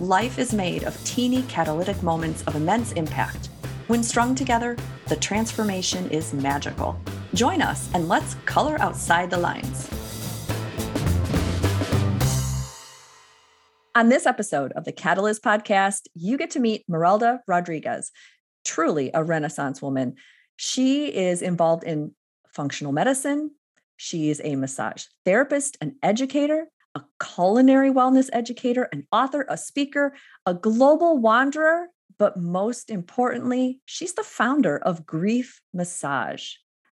Life is made of teeny catalytic moments of immense impact. When strung together, the transformation is magical. Join us and let's color outside the lines. On this episode of the Catalyst podcast, you get to meet Marelda Rodrigues, truly a Renaissance woman she is involved in functional medicine. She is a massage therapist, an educator, a culinary wellness educator, an author, a speaker, a global wanderer, but most importantly, she's the founder of Grief Massage.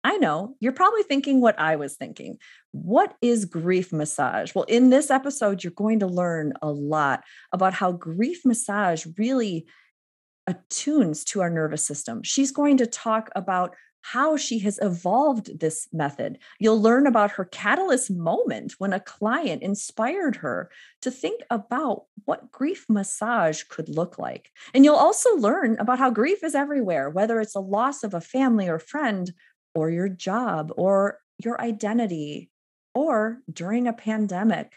I know you're probably thinking what I was thinking. What is grief massage? Well, in this episode, you're going to learn a lot about how grief massage really attunes to our nervous system. She's going to talk about how she has evolved this method. You'll learn about her catalyst moment when a client inspired her to think about what grief massage could look like. And you'll also learn about how grief is everywhere, whether it's a loss of a family or friend, or your job, or your identity, or during a pandemic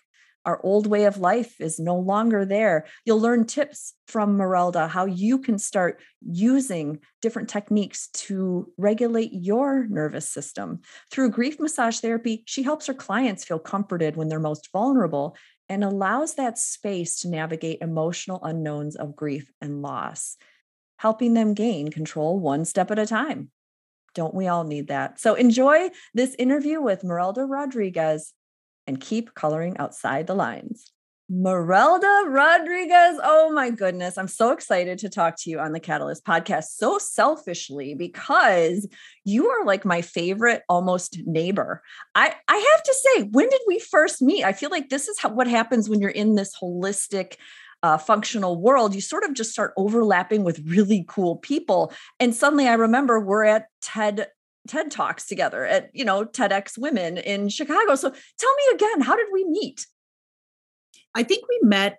our old way of life is no longer there. You'll learn tips from Marelda how you can start using different techniques to regulate your nervous system. Through grief massage therapy, she helps her clients feel comforted when they're most vulnerable and allows that space to navigate emotional unknowns of grief and loss, helping them gain control one step at a time. Don't we all need that? So enjoy this interview with Marelda Rodrigues and keep coloring outside the lines. Marelda Rodrigues. Oh my goodness. I'm so excited to talk to you on the Catalyst podcast so selfishly because you are like my favorite almost neighbor. I, I have to say, when did we first meet? I feel like this is how, what happens when you're in this holistic uh, functional world, you sort of just start overlapping with really cool people. And suddenly I remember we're at TED TED Talks together at, you know, TEDx Women in Chicago. So tell me again, how did we meet? I think we met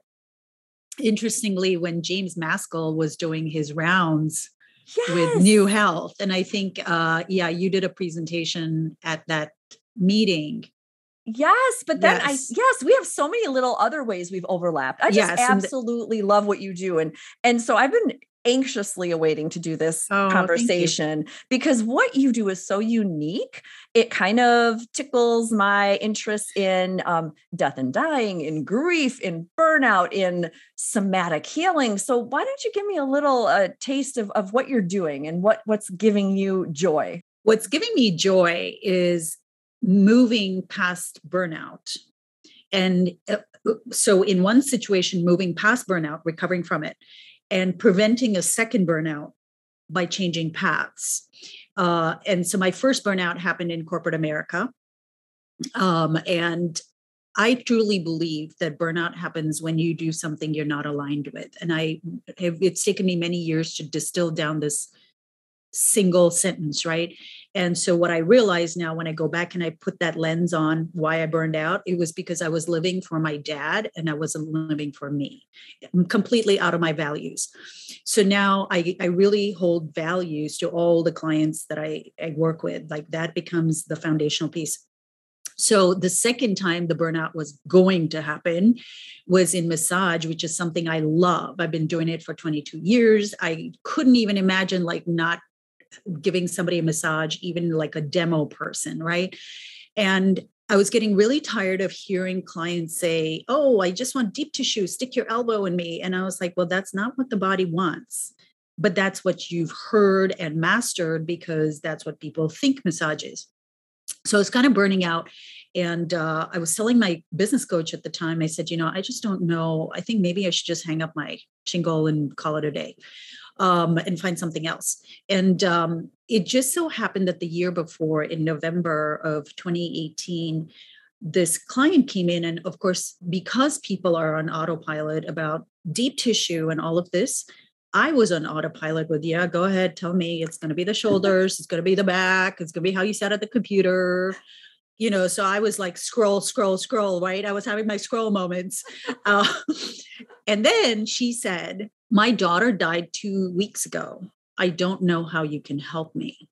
interestingly when James Maskell was doing his rounds yes. with Knew Health. And I think, uh, yeah, you did a presentation at that meeting. Yes, but then yes. I yes, we have so many little other ways we've overlapped. I just yes, absolutely love what you do and and so I've been anxiously awaiting to do this oh, conversation because what you do is so unique. It kind of tickles my interest in um, death and dying, in grief, in burnout, in somatic healing. So why don't you give me a little uh, taste of, of what you're doing and what what's giving you joy? What's giving me joy is moving past burnout. And uh, so, in one situation, moving past burnout, recovering from it, and preventing a second burnout by changing paths. Uh, and so my first burnout happened in corporate America. Um, and I truly believe that burnout happens when you do something you're not aligned with. And I have, it's taken me many years to distill down this single sentence, right? And so what I realize now when I go back and I put that lens on why I burned out, it was because I was living for my dad and I wasn't living for me. I'm completely out of my values. So now I, I really hold values to all the clients that I, I work with. Like that becomes the foundational piece. So the second time the burnout was going to happen was in massage, which is something I love. I've been doing it for 22 years. I couldn't even imagine like not giving somebody a massage, even like a demo person, right? And I was getting really tired of hearing clients say, Oh, I just want deep tissue, stick your elbow in me. And I was like, Well, that's not what the body wants. But that's what you've heard and mastered because that's what people think massage is. So it's kind of burning out. And uh, I was telling my business coach at the time, I said, You know, I just don't know. I think maybe I should just hang up my shingle and call it a day um, and find something else. And um, it just so happened that the year before, in November of 2018, this client came in and of course because people are on autopilot about deep tissue and all of this. I was on autopilot with, yeah, go ahead, tell me it's going to be the shoulders, it's going to be the back, it's going to be how you sat at the computer. You know, so I was like scroll, scroll, scroll, right? I was having my scroll moments. Uh, and then she said, My daughter died two weeks ago. I don't know how you can help me.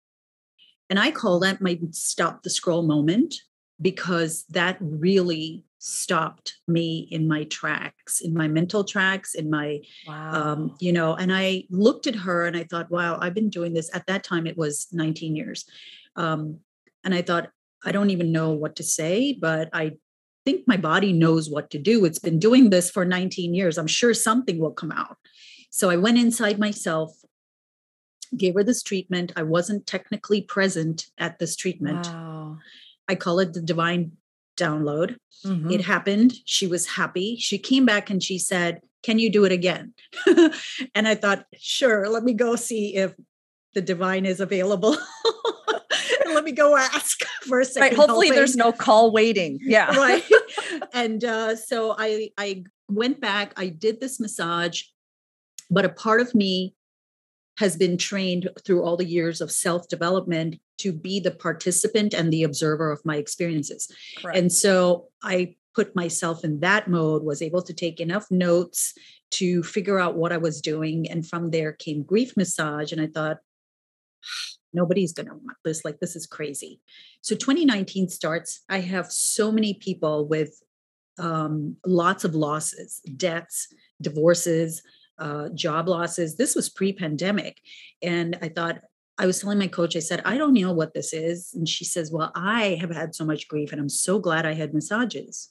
And I call that my stop the scroll moment because that really stopped me in my tracks, in my mental tracks, in my, um, wow. um, you know, and I looked at her and I thought, wow, I've been doing this. At that time, it was 19 years. Um, and I thought, I don't even know what to say, but I think my body knows what to do. It's been doing this for 19 years. I'm sure something will come out. So I went inside myself, gave her this treatment. I wasn't technically present at this treatment. Wow. I call it the divine download. Mm-hmm. It happened. She was happy. She came back and she said, Can you do it again? and I thought, Sure, let me go see if the divine is available. let me go ask for a second. Right. Hopefully, helping. there's no call waiting. Yeah. right. And uh, so I I went back. I did this massage, but a part of me has been trained through all the years of self development to be the participant and the observer of my experiences. Correct. And so I put myself in that mode, was able to take enough notes to figure out what I was doing. And from there came grief massage. And I thought, nobody's going to want this. Like, this is crazy. So 2019 starts. I have so many people with um, lots of losses, deaths, divorces, uh, job losses. This was pre pandemic. And I thought, I was telling my coach, I said, I don't know what this is. And she says, Well, I have had so much grief and I'm so glad I had massages.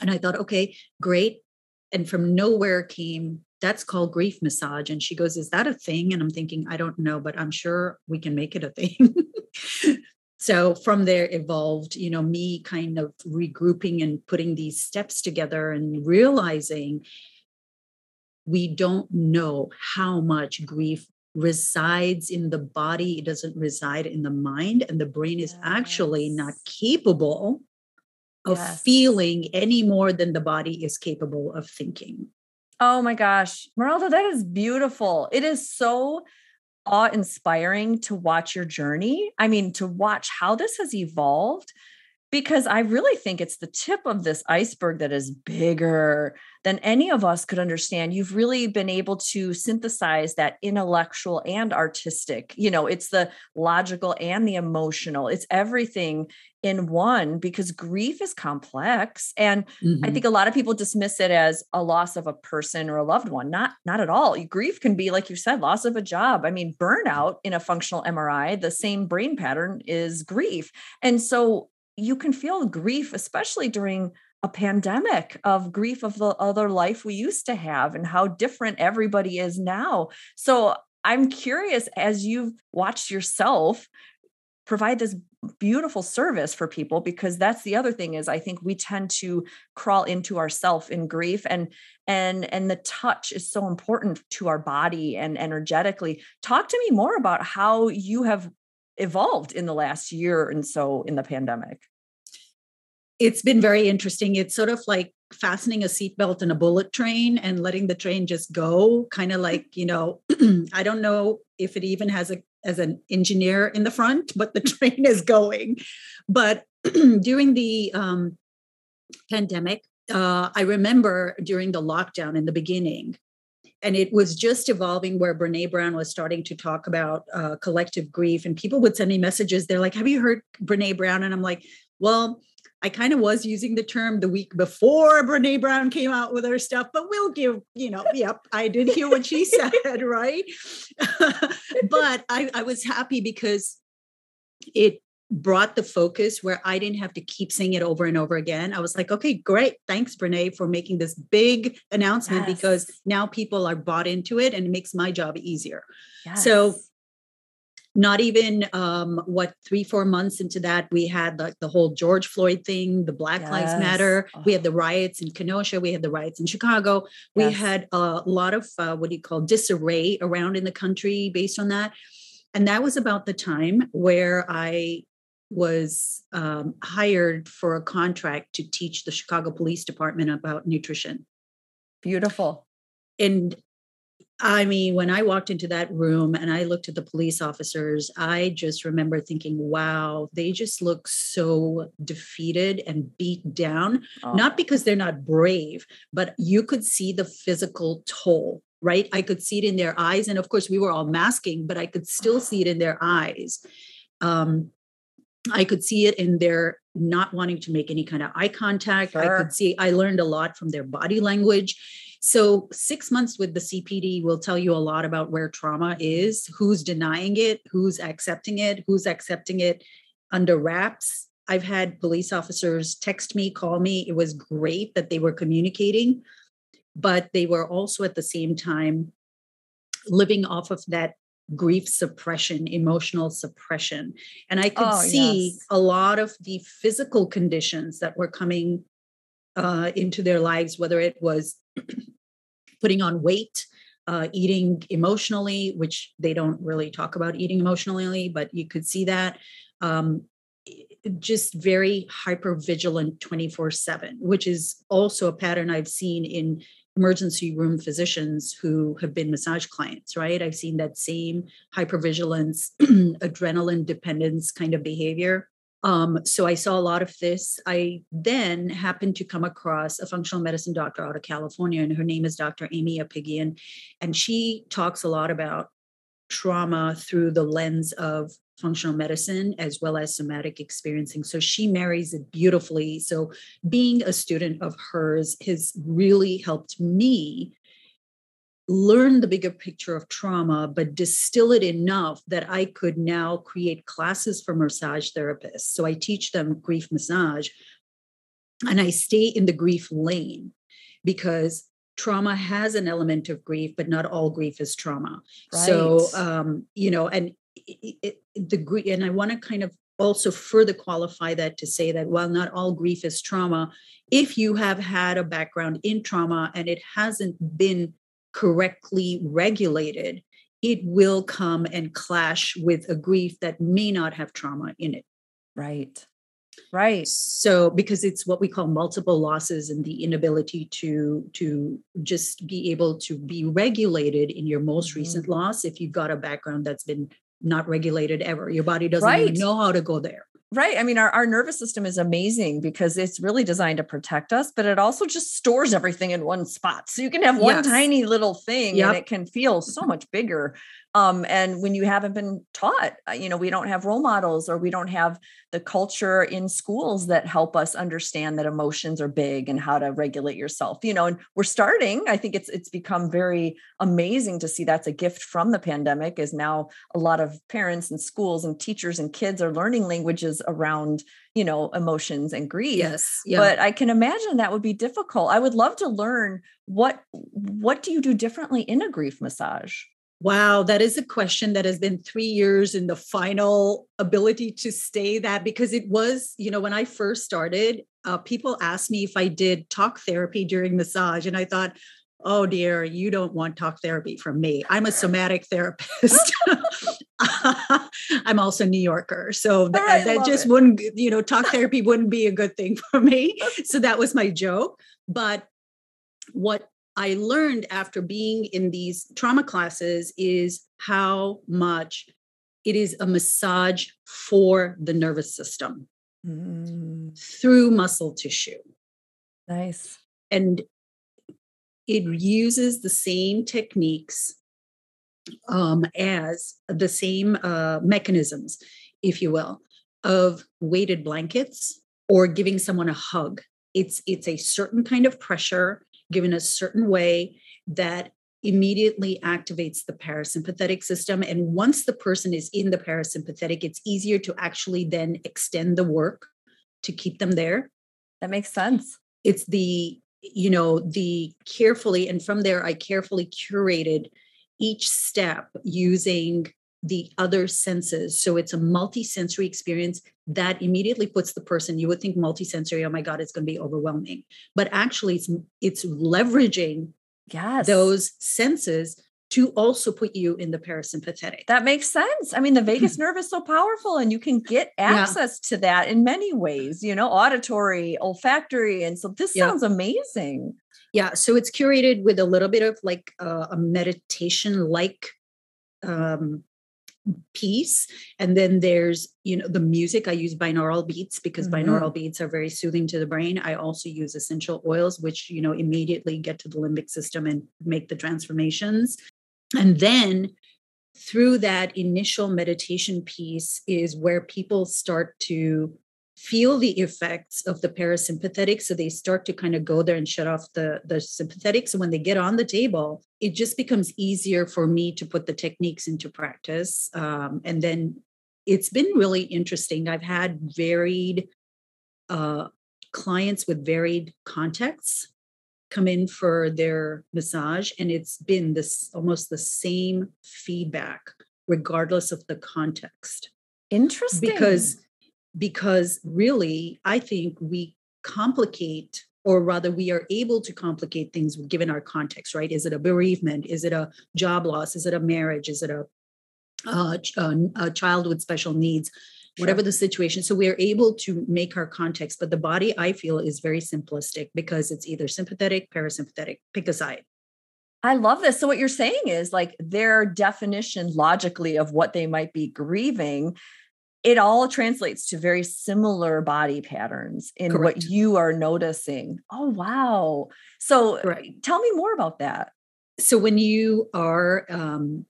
And I thought, okay, great. And from nowhere came, that's called grief massage. And she goes, Is that a thing? And I'm thinking, I don't know, but I'm sure we can make it a thing. so from there evolved, you know, me kind of regrouping and putting these steps together and realizing we don't know how much grief resides in the body it doesn't reside in the mind and the brain is yes. actually not capable of yes. feeling any more than the body is capable of thinking oh my gosh Marelda that is beautiful. It is so awe inspiring to watch your journey. I mean to watch how this has evolved because I really think it's the tip of this iceberg that is bigger than any of us could understand. You've really been able to synthesize that intellectual and artistic. You know, it's the logical and the emotional, it's everything in one because grief is complex and mm-hmm. i think a lot of people dismiss it as a loss of a person or a loved one not not at all grief can be like you said loss of a job i mean burnout in a functional mri the same brain pattern is grief and so you can feel grief, especially during a pandemic of grief of the other life we used to have and how different everybody is now. So I'm curious as you've watched yourself provide this beautiful service for people because that's the other thing is i think we tend to crawl into ourself in grief and and and the touch is so important to our body and energetically talk to me more about how you have evolved in the last year and so in the pandemic? It's been very interesting. It's sort of like fastening a seatbelt in a bullet train and letting the train just go, kind of mm. like, you know, I don't know if it even has a as an engineer in the front, but the train is going. But during the um, pandemic, uh, I remember during the lockdown in the beginning, and it was just evolving where brene brown was starting to talk about uh, collective grief and people would send me messages they're like have you heard brene brown and i'm like well i kind of was using the term the week before brene brown came out with her stuff but we'll give you know yep i did hear what she said right but I, I was happy because it brought the focus where I didn't have to keep saying it over and over again. I was like, okay, great. Thanks, Brene, for making this big announcement yes. because now people are bought into it and it makes my job easier. Yes. So not even um, what three four months into that we had like the whole george floyd thing the black yes. lives matter oh. we had the riots in kenosha we had the riots in chicago we yes. had a lot of uh, what do you call disarray around in the country based on that and that was about the time where i was um, hired for a contract to teach the Chicago Police Department about nutrition. Beautiful. and I mean, when I walked into that room and I looked at the police officers, I just remember thinking, wow, they just look so defeated and beat down. Oh. Not because they're not brave, but you could see the physical toll, right? I could see it in their eyes. And of course, we were all masking, but I could still see it in their eyes. Um, I could see it in their not wanting to make any kind of eye contact. Sure. I could see, I learned a lot from their body language so, six months with the CPD will tell you a lot about where trauma is, who's denying it, who's accepting it, who's accepting it under wraps. I've had police officers text me, call me. It was great that they were communicating, but they were also at the same time living off of that grief suppression, emotional suppression. And I could oh, see yes. a lot of the physical conditions that were coming uh, into their lives, whether it was putting on weight, uh, eating emotionally, which they don't really talk about eating emotionally, but you could see that. Um, just very hyper vigilant 24 7, which is also a pattern I've seen in emergency room physicians who have been massage clients, right? I've seen that same hypervigilance, adrenaline dependence kind of behavior. Um, so I saw a lot of this. I then happened to come across a functional medicine doctor out of California, and her name is Dr. Aimie Apigian. And she talks a lot about trauma through the lens of functional medicine as well as somatic experiencing. So she marries it beautifully. So being a student of hers has really helped me learn the bigger picture of trauma, but distill it enough that I could now create classes for massage therapists. So I teach them grief massage and I stay in the grief lane because trauma has an element of grief, but not all grief is trauma. Right. So, um, you know, and it, it, the grief, and I want to kind of also further qualify that to say that while not all grief is trauma, if you have had a background in trauma and it hasn't been correctly regulated, it will come and clash with a grief that may not have trauma in it. Right. Right. So because it's what we call multiple losses and the inability to to just be able to be regulated in your most mm-hmm. recent loss if you've got a background that's been not regulated ever. Your body doesn't right. even know how to go there. Right. I mean, our, our nervous system is amazing because it's really designed to protect us, but it also just stores everything in one spot. So you can have one yes. tiny little thing yep. and it can feel so much bigger um, and when you haven't been taught uh, you know we don't have role models or we don't have the culture in schools that help us understand that emotions are big and how to regulate yourself you know and we're starting i think it's it's become very amazing to see that's a gift from the pandemic is now a lot of parents and schools and teachers and kids are learning languages around you know emotions and grief. Yes yeah. but i can imagine that would be difficult. I would love to learn what what do you do differently in a grief massage Wow, that is a question that has been three years in the final ability to stay that because it was, you know, when I first started, uh, people asked me if I did talk therapy during massage. And I thought, oh dear, you don't want talk therapy from me. I'm a somatic therapist. I'm also a New Yorker. So th- right, that just it. wouldn't, you know, talk therapy wouldn't be a good thing for me. So that was my joke. But what I learned after being in these trauma classes is how much it is a massage for the nervous system mm. through muscle tissue. Nice. And it uses the same techniques um, as the same uh, mechanisms, if you will, of weighted blankets or giving someone a hug. It's it's a certain kind of pressure given a certain way that immediately activates the parasympathetic system. And once the person is in the parasympathetic, it's easier to actually then extend the work to keep them there. That makes sense. It's the, you know, the carefully, and from there, I carefully curated each step using the other senses. So it's a multi-sensory experience that immediately puts the person, you would think multi-sensory, oh my God, it's going to be overwhelming. But actually it's it's leveraging yes. those senses to also put you in the parasympathetic. That makes sense. I mean, the vagus nerve is so powerful and you can get access yeah. to that in many ways, you know, auditory, olfactory. And so this yeah. sounds amazing. Yeah, so it's curated with a little bit of like uh, a meditation like um, piece and then there's you know the music i use binaural beats because mm-hmm. binaural beats are very soothing to the brain i also use essential oils which you know immediately get to the limbic system and make the transformations and then through that initial meditation piece is where people start to feel the effects of the parasympathetic so they start to kind of go there and shut off the the sympathetic. So when they get on the table it just becomes easier for me to put the techniques into practice um, and then it's been really interesting. I've had varied uh, clients with varied contexts come in for their massage and it's been this almost the same feedback regardless of the context. Interesting. Because because really, I think we complicate or rather we are able to complicate things given our context right? Is it a bereavement? Is it a job loss? Is it a marriage? Is it a, uh, a, uh, a child with special needs? Whatever the situation so we are able to make our context but the body i feel is very simplistic because it's either sympathetic parasympathetic pick a side. I love this. So, what you're saying is like their definition logically of what they might be grieving it all translates to very similar body patterns in Correct. what you are noticing. Oh, wow. So tell me more about that. So when you are, um,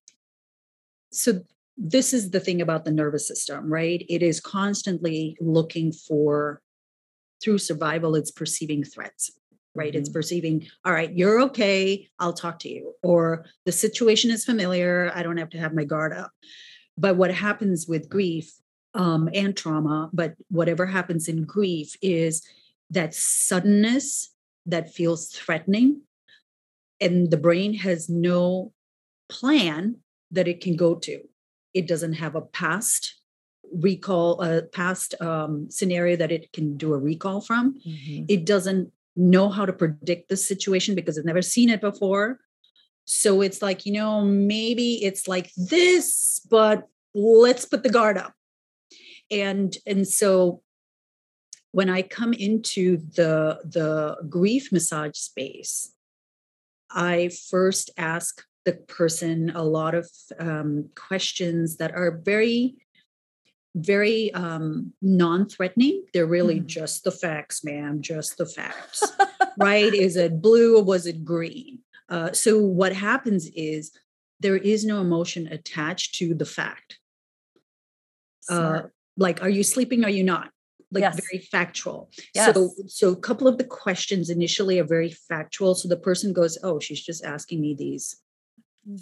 so this is the thing about the nervous system, right? It is constantly looking for, through survival, it's perceiving threats right? Mm-hmm. It's perceiving, all right, you're okay, I'll talk to you, or the situation is familiar, I don't have to have my guard up. But what happens with grief um, and trauma, but whatever happens in grief is that suddenness that feels threatening. And the brain has no plan that it can go to. It doesn't have a past recall, a past um, scenario that it can do a recall from. Mm-hmm. It doesn't know how to predict the situation because it's never seen it before. So it's like, you know, maybe it's like this, but let's put the guard up and and so when i come into the the grief massage space i first ask the person a lot of um, questions that are very very um, non-threatening. They're really mm-hmm. just the facts ma'am just the facts right? Is it blue? Or was it green? Uh, so what happens is there is no emotion attached to the fact. Uh, like are you sleeping? Are you not? Like yes. very factual. Yes. so so a couple of the questions initially are very factual. So the person goes oh she's just asking me these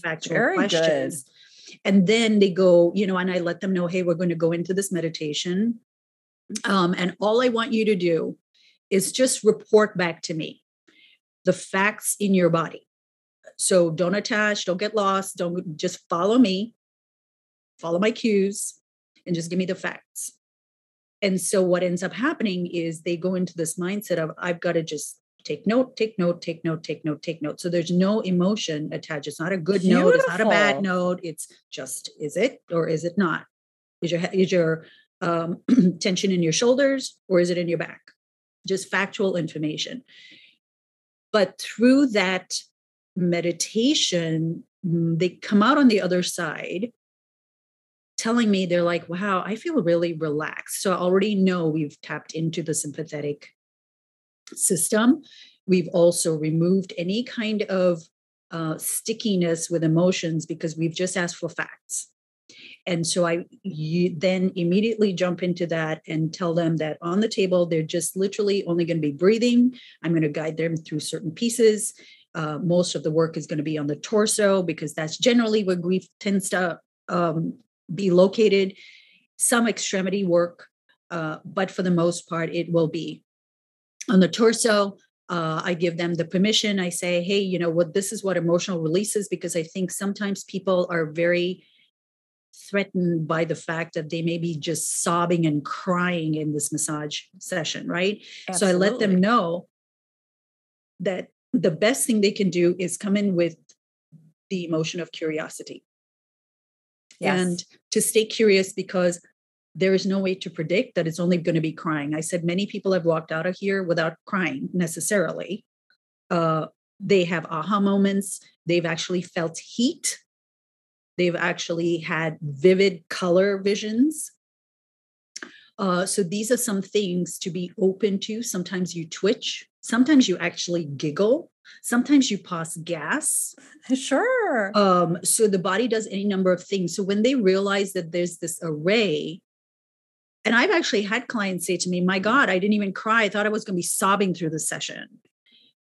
factual very questions. Good. and then they go you know and i let them know hey we're going to go into this meditation. Um, and all i want you to do is just report back to me the facts in your body. So don't attach don't get lost don't just follow me. Follow my cues and just give me the facts. And so what ends up happening is they go into this mindset of I've got to just take note, take note, take note, take note, take note. So there's no emotion attached. It's not a good Beautiful. note. It's not a bad note. It's just is it or is it not? Is your is your um, tension in your shoulders or is it in your back? Just factual information. But through that meditation, mm, they come out on the other side telling me they're like, wow, I feel really relaxed. So I already know we've tapped into the sympathetic system. We've also removed any kind of uh, stickiness with emotions because we've just asked for facts. And so I then immediately jump into that and tell them that on the table, they're just literally only going to be breathing. I'm going to guide them through certain pieces. Uh, most of the work is going to be on the torso because that's generally where grief tends to um, be located, some extremity work, uh, but for the most part, it will be on the torso. Uh, I give them the permission. I say, hey, you know what, this is what emotional release is, because I think sometimes people are very threatened by the fact that they may be just sobbing and crying in this massage session, right? Absolutely. So I let them know that the best thing they can do is come in with the emotion of curiosity yes. and to stay curious because there is no way to predict that it's only going to be crying. I said many people have walked out of here without crying necessarily. uh, they have aha moments they've actually felt heat they've actually had vivid color visions uh, so these are some things to be open to sometimes you twitch sometimes you actually giggle sometimes you pass gas sure um, so the body does any number of things so when they realize that there's this array and I've actually had clients say to me, My God, I didn't even cry. I thought I was going to be sobbing through the session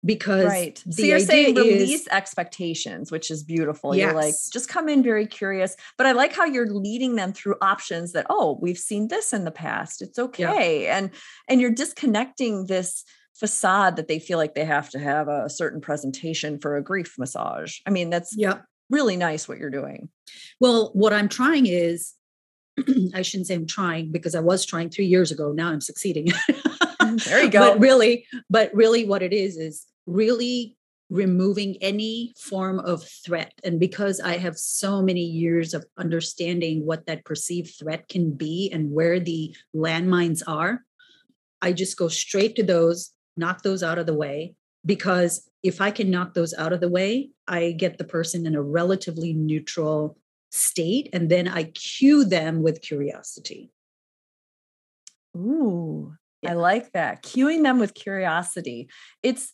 because right. So you're saying release is, expectations, which is beautiful. Yes. You're like, just come in very curious. But I like how you're leading them through options that, oh, we've seen this in the past. It's okay. Yeah. And and you're disconnecting this facade that they feel like they have to have a certain presentation for a grief massage. I mean, that's yeah. really nice what you're doing. Well, what I'm trying is I shouldn't say I'm trying because I was trying three years ago. Now I'm succeeding. Mm, there you go. But really, but really, what it is is really removing any form of threat. And because I have so many years of understanding what that perceived threat can be and where the landmines are, I just go straight to those, knock those out of the way. Because if I can knock those out of the way, I get the person in a relatively neutral state and then I cue them with curiosity. Ooh, yeah. I like that. Cueing them with curiosity. It's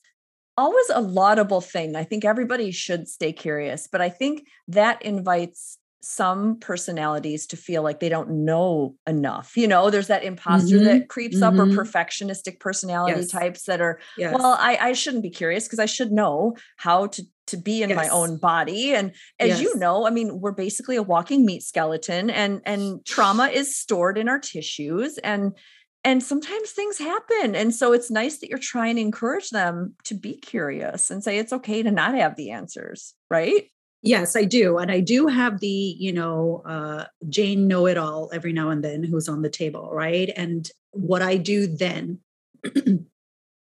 always a laudable thing. I think everybody should stay curious, but I think that invites some personalities to feel like they don't know enough. You know, there's that imposter mm-hmm. that creeps mm-hmm. up or perfectionistic personality yes. types that are, yes. well, I, I shouldn't be curious because I should know how to to be in yes. my own body and as yes. you know i mean we're basically a walking meat skeleton and and trauma is stored in our tissues and and sometimes things happen and so it's nice that you're trying to encourage them to be curious and say it's okay to not have the answers right yes i do and i do have the you know uh, jane know it all every now and then who's on the table right and what i do then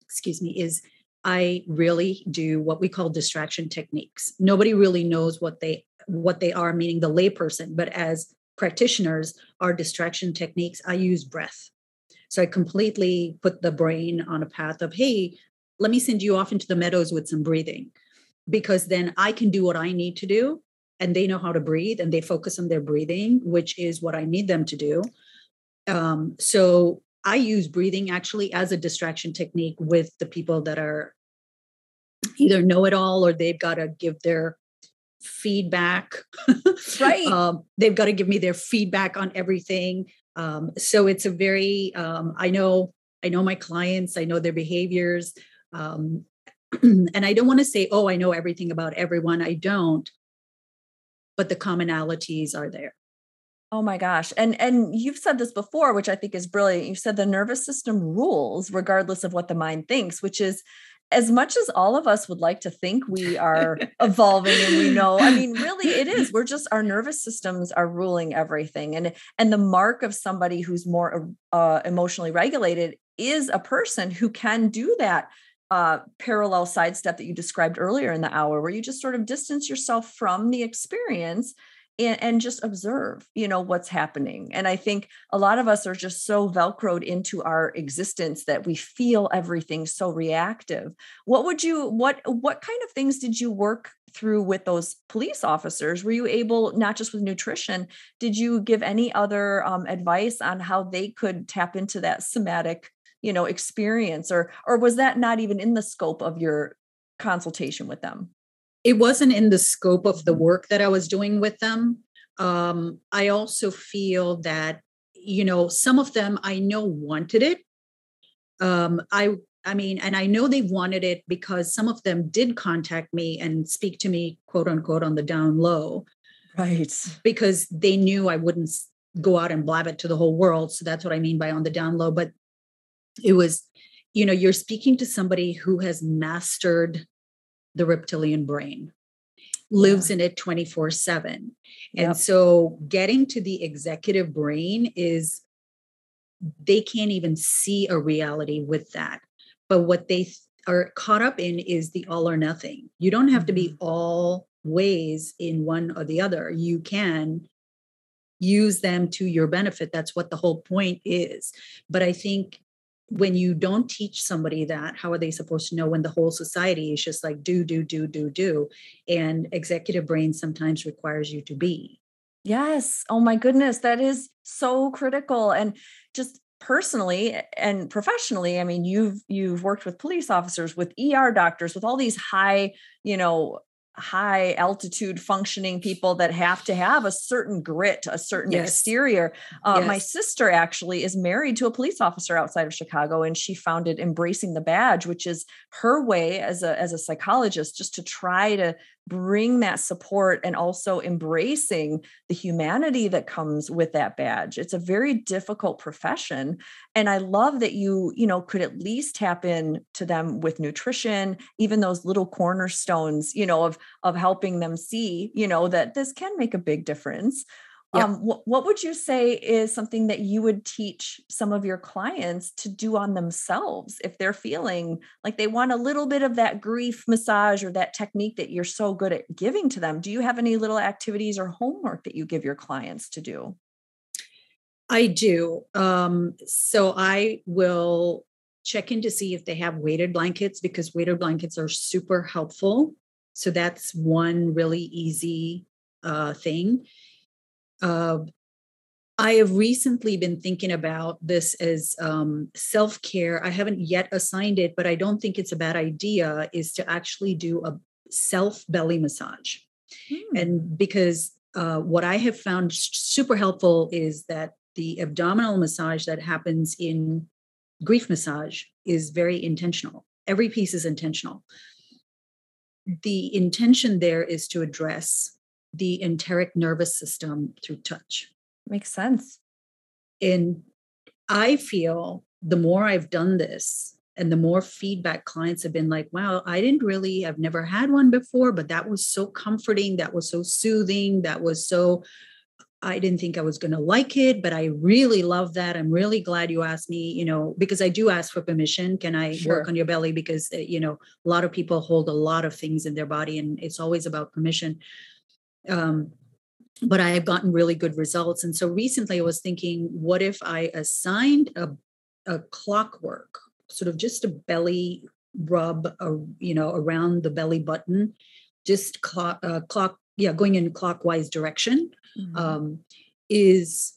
excuse me is I really do what we call distraction techniques. Nobody really knows what they what they are, meaning the layperson, but as practitioners, our distraction techniques, I use breath. So I completely put the brain on a path of, hey, let me send you off into the meadows with some breathing, because then I can do what I need to do and they know how to breathe and they focus on their breathing, which is what I need them to do. Um, so I use breathing actually as a distraction technique with the people that are either know it all or they've got to give their feedback. Right. um, they've got to give me their feedback on everything. Um, so it's a very, um, I know, I know my clients, I know their behaviors. Um, and I don't want to say, oh, I know everything about everyone. I don't, but the commonalities are there. Oh my gosh. And and you've said this before which I think is brilliant. You said the nervous system rules regardless of what the mind thinks, which is as much as all of us would like to think we are evolving and we know i mean really it is we're just our nervous systems are ruling everything and and the mark of somebody who's more uh, emotionally regulated is a person who can do that uh, parallel sidestep that you described earlier in the hour where you just sort of distance yourself from the experience and, and just observe you know what's happening. And i think a lot of us are just so velcroed into our existence that we feel everything so reactive. What would you what what kind of things did you work through with those police officers? Were you able not just with nutrition did you give any other um, advice on how they could tap into that somatic you know experience or or was that not even in the scope of your consultation with them it wasn't in the scope of the work that I was doing with them. Um, I also feel that, you know, some of them I know wanted it. Um, I I mean, and I know they wanted it because some of them did contact me and speak to me, quote unquote, on the down low. Right. Because they knew I wouldn't go out and blab it to the whole world. So that's what I mean by on the down low. But it was, you know, you're speaking to somebody who has mastered the reptilian brain lives yeah. in it 24 7 and yep. so getting to the executive brain is they can't even see a reality with that but what they th- are caught up in is the all or nothing you don't have to be mm-hmm. all ways in one or the other you can use them to your benefit that's what the whole point is but i think when you don't teach somebody that, how are they supposed to know when the whole society is just like do, do, do, do, do? And executive brain sometimes requires you to be. Yes. Oh my goodness. That is so critical. And just personally and professionally i mean you've you've worked with police officers with er doctors with all these high you know high altitude functioning people that have to have a certain grit, a certain yes. exterior. Uh, yes. My sister actually is married to a police officer outside of Chicago, and she founded Embracing the Badge, which is her way as a as a psychologist just to try to bring that support and also embracing the humanity that comes with that badge. It's a very difficult profession and i love that you you know could at least tap in to them with nutrition even those little cornerstones you know of of helping them see you know that this can make a big difference Um, wh- what would you say is something that you would teach some of your clients to do on themselves if they're feeling like they want a little bit of that grief massage or that technique that you're so good at giving to them? Do you have any little activities or homework that you give your clients to do? I do. Um, so I will check in to see if they have weighted blankets because weighted blankets are super helpful. So that's one really easy uh, thing uh, I have recently been thinking about this as um, self care. I haven't yet assigned it, but I don't think it's a bad idea. Is to actually do a self belly massage, hmm. and because uh, what I have found super helpful is that the abdominal massage that happens in grief massage is very intentional. Every piece is intentional. The intention there is to address the enteric nervous system through touch. Makes sense. And I feel the more I've done this and the more feedback clients have been like, wow, I didn't really, I've never had one before, but that was so comforting. That was so soothing. That was so, I didn't think I was going to like it, but I really love that. I'm really glad you asked me, you know, because I do ask for permission. Can I sure. work on your belly? Because, uh, you know, a lot of people hold a lot of things in their body and it's always about permission. Um, but I have gotten really good results. And so recently I was thinking, what if I assigned a, a clockwork, sort of just a belly rub, uh, you know, around the belly button, just clock, uh, clock, yeah, going in clockwise direction, mm-hmm. um, is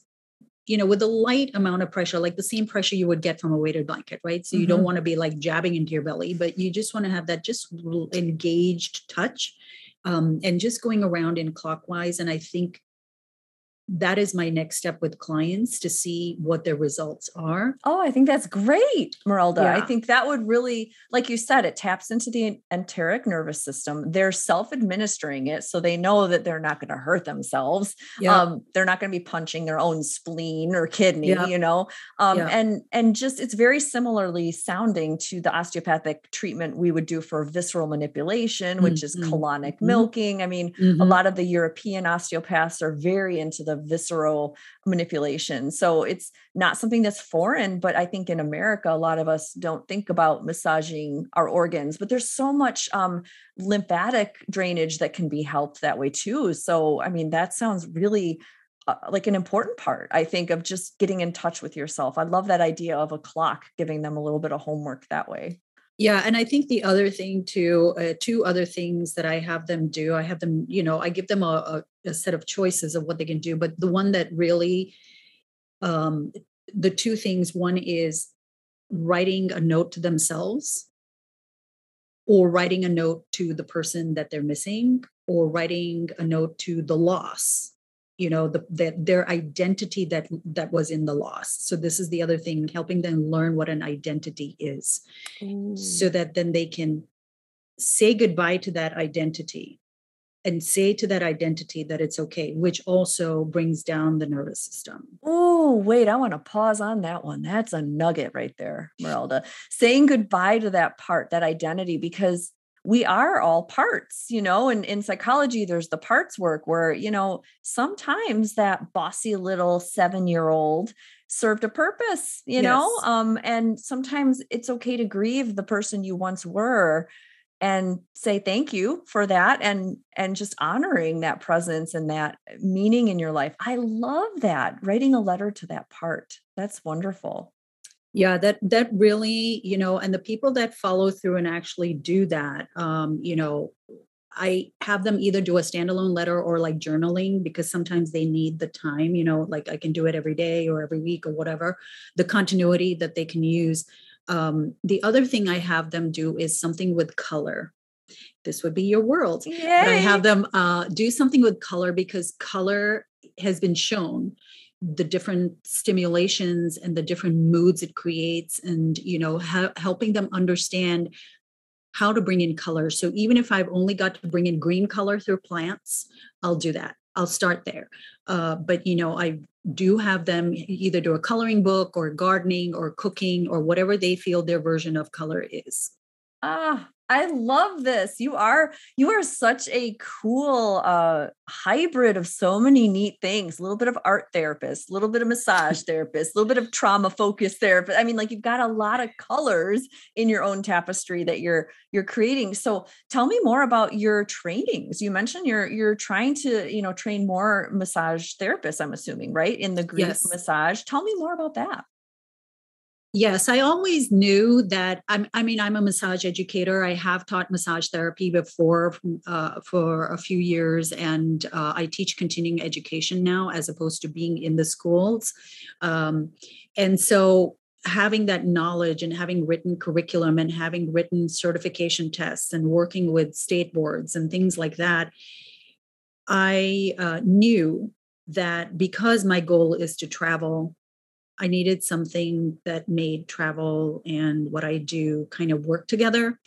you know, with a light amount of pressure, like the same pressure you would get from a weighted blanket, right? So you mm-hmm. don't want to be like jabbing into your belly, but you just want to have that just engaged touch um, and just going around in clockwise. And I think that is my next step with clients to see what their results are. Oh, I think that's great, Marelda. Yeah. I think that would really, like you said, it taps into the enteric nervous system. They're self administering it. So they know that they're not going to hurt themselves. Yeah. Um, they're not going to be punching their own spleen or kidney, yeah. you know? Um, and, and just, it's very similarly sounding to the osteopathic treatment we would do for visceral manipulation, which mm-hmm. is colonic mm-hmm. milking. I mean, mm-hmm. a lot of the European osteopaths are very into the visceral manipulation. So it's not something that's foreign, but I think in America, a lot of us don't think about massaging our organs, but there's so much um, lymphatic drainage that can be helped that way too. So, I mean, that sounds really uh, like an important part, I think, of just getting in touch with yourself. I love that idea of a clock, giving them a little bit of homework that way. Yeah, and I think the other thing too, uh, two other things that I have them do, I have them, you know, I give them a, a, a set of choices of what they can do, but the one that really, um, the two things, one is writing a note to themselves, or writing a note to the person that they're missing, or writing a note to the loss you know the, that their identity that that was in the loss so this is the other thing helping them learn what an identity is Ooh. so that then they can say goodbye to that identity and say to that identity that it's okay which also brings down the nervous system. Oh wait i want to pause on that one. That's a nugget right there Marelda saying goodbye to that part that identity because we are all parts, you know, and in psychology, there's the parts work where, you know, sometimes that bossy little seven year old served a purpose, you yes. know, um, and sometimes it's okay to grieve the person you once were and say thank you for that and and just honoring that presence and that meaning in your life. I love that writing a letter to that part. That's wonderful. Yeah that that really you know and the people that follow through and actually do that um you know I have them either do a standalone letter or like journaling because sometimes they need the time, you know, like I can do it every day or every week or whatever, the continuity that they can use. Um, the other thing I have them do is something with color. This would be your world. But I have them uh, do something with color because color has been shown the different stimulations and the different moods it creates and you know ha- helping them understand how to bring in color. So even if I've only got to bring in green color through plants, I'll do that. I'll start there. Uh, but you know, I do have them either do a coloring book or gardening or cooking or whatever they feel their version of color is. Ah, I love this. You are you are such a cool uh hybrid of so many neat things. A little bit of art therapist, a little bit of massage therapist, a little bit of trauma focused therapist. I mean like you've got a lot of colors in your own tapestry that you're you're creating. So tell me more about your trainings. You mentioned you're you're trying to, you know, train more massage therapists, I'm assuming, right? In the grief yes. massage. Tell me more about that. Yes, I always knew that. I'm, I mean, I'm a massage educator. I have taught massage therapy before uh, for a few years, and uh, I teach continuing education now as opposed to being in the schools. Um, and so, having that knowledge and having written curriculum and having written certification tests and working with state boards and things like that, I uh, knew that because my goal is to travel I needed something that made travel and what I do kind of work together.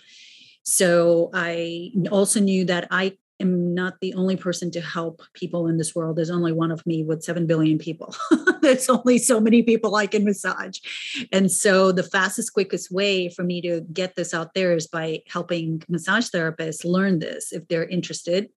So I also knew that I am not the only person to help people in this world. There's only one of me with 7 billion people. There's only so many people I can massage. And so the fastest, quickest way for me to get this out there is by helping massage therapists learn this if they're interested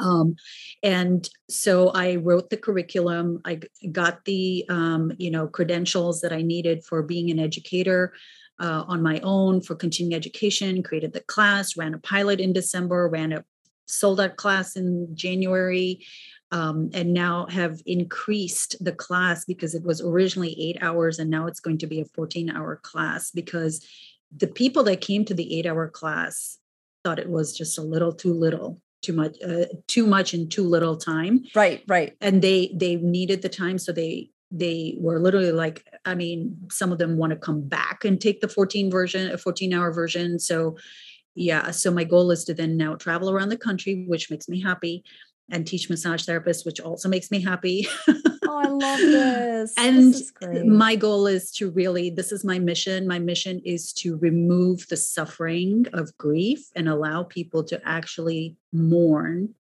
um, and so i wrote the curriculum i got the um, you know credentials that i needed for being an educator uh, on my own for continuing education created the class ran a pilot in december ran a sold out class in january um, and now have increased the class because it was originally eight hours and now it's going to be a 14 hour class because the people that came to the eight hour class thought it was just a little too little too much uh, too much in too little time. Right right. And they they needed the time so they they were literally like i mean some of them want to come back and take the 14 version a 14 hour version. So yeah so my goal is to then now travel around the country which makes me happy and teach massage therapists which also makes me happy oh, I love this. and this my goal is to really, this is my mission. My mission is to remove the suffering of grief and allow people to actually mourn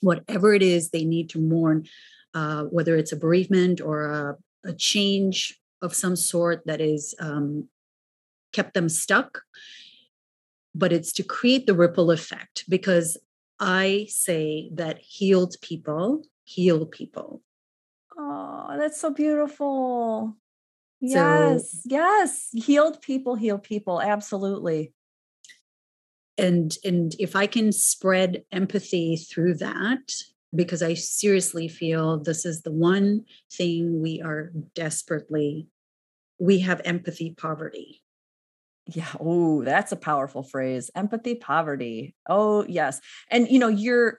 whatever it is they need to mourn, uh, whether it's a bereavement or a, a, change of some sort that is um, kept them stuck. But it's to create the ripple effect because I say that healed people heal people. Oh, that's so beautiful. Yes, so, yes. Healed people heal people. Absolutely. And and if I can spread empathy through that, because I seriously feel this is the one thing we are desperately, we have empathy poverty. Yeah. Oh, that's a powerful phrase. Empathy poverty. Oh, yes. And you know, you're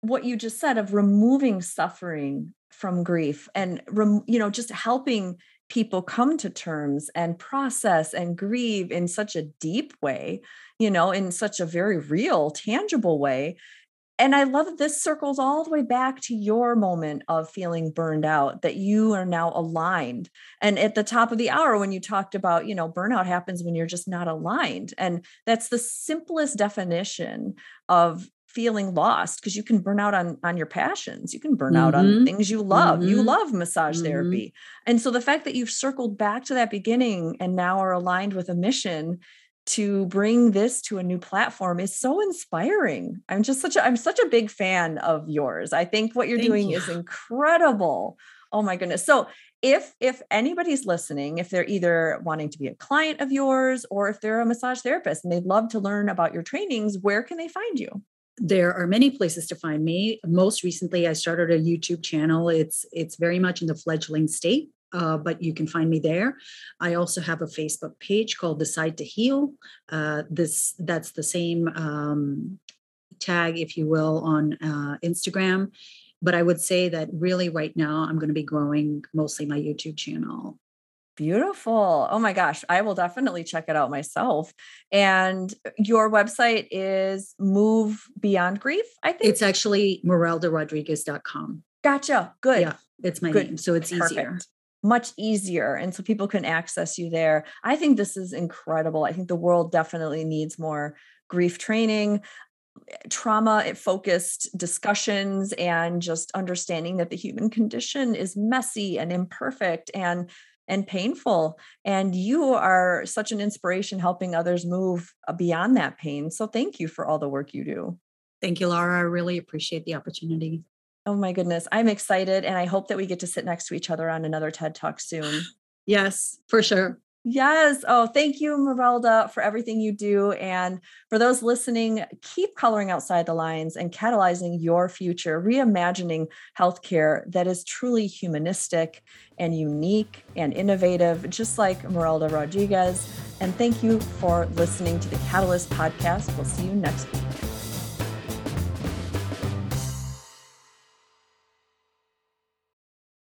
what you just said of removing suffering from grief and you know just helping people come to terms and process and grieve in such a deep way you know in such a very real tangible way and i love that this circles all the way back to your moment of feeling burned out that you are now aligned and at the top of the hour when you talked about you know burnout happens when you're just not aligned and that's the simplest definition of feeling lost because you can burn out on on your passions you can burn mm-hmm. out on mm-hmm. things you love mm-hmm. you love massage mm-hmm. therapy and so the fact that you've circled back to that beginning and now are aligned with a mission to bring this to a new platform is so inspiring. I'm just such a i'm such a big fan of yours. I think what you're Thank doing you. is incredible. Oh my goodness. So if if anybody's listening if they're either wanting to be a client of yours or if they're a massage therapist and they'd love to learn about your trainings where can they find you? There are many places to find me. Most recently i started a youtube channel. It's it's very much in the fledgling state uh, but you can find me there. I also have a Facebook page called Decide to Heal. Uh, this that's the same um, tag, if you will, on uh, Instagram. But I would say that really right now I'm going to be growing mostly my YouTube channel. Beautiful. Oh my gosh. I will definitely check it out myself. And your website is Move Beyond Grief, I think. It's actually mareldarodrigues.com. Gotcha. Good. Yeah, it's my Good. name. So it's Perfect. easier. Much easier. And so people can access you there. I think this is incredible. I think the world definitely needs more grief training trauma focused discussions and just understanding that the human condition is messy and imperfect and and painful and you are such an inspiration helping others move uh, beyond that pain so thank you for all the work you do thank you laura i really appreciate the opportunity oh my goodness i'm excited and i hope that we get to sit next to each other on another ted talk soon yes for sure Yes. Oh, thank you, Marelda, for everything you do. And for those listening, keep coloring outside the lines and catalyzing your future, reimagining healthcare that is truly humanistic and unique and innovative, just like Marelda Rodrigues. And thank you for listening to the Catalyst podcast. We'll see you next week.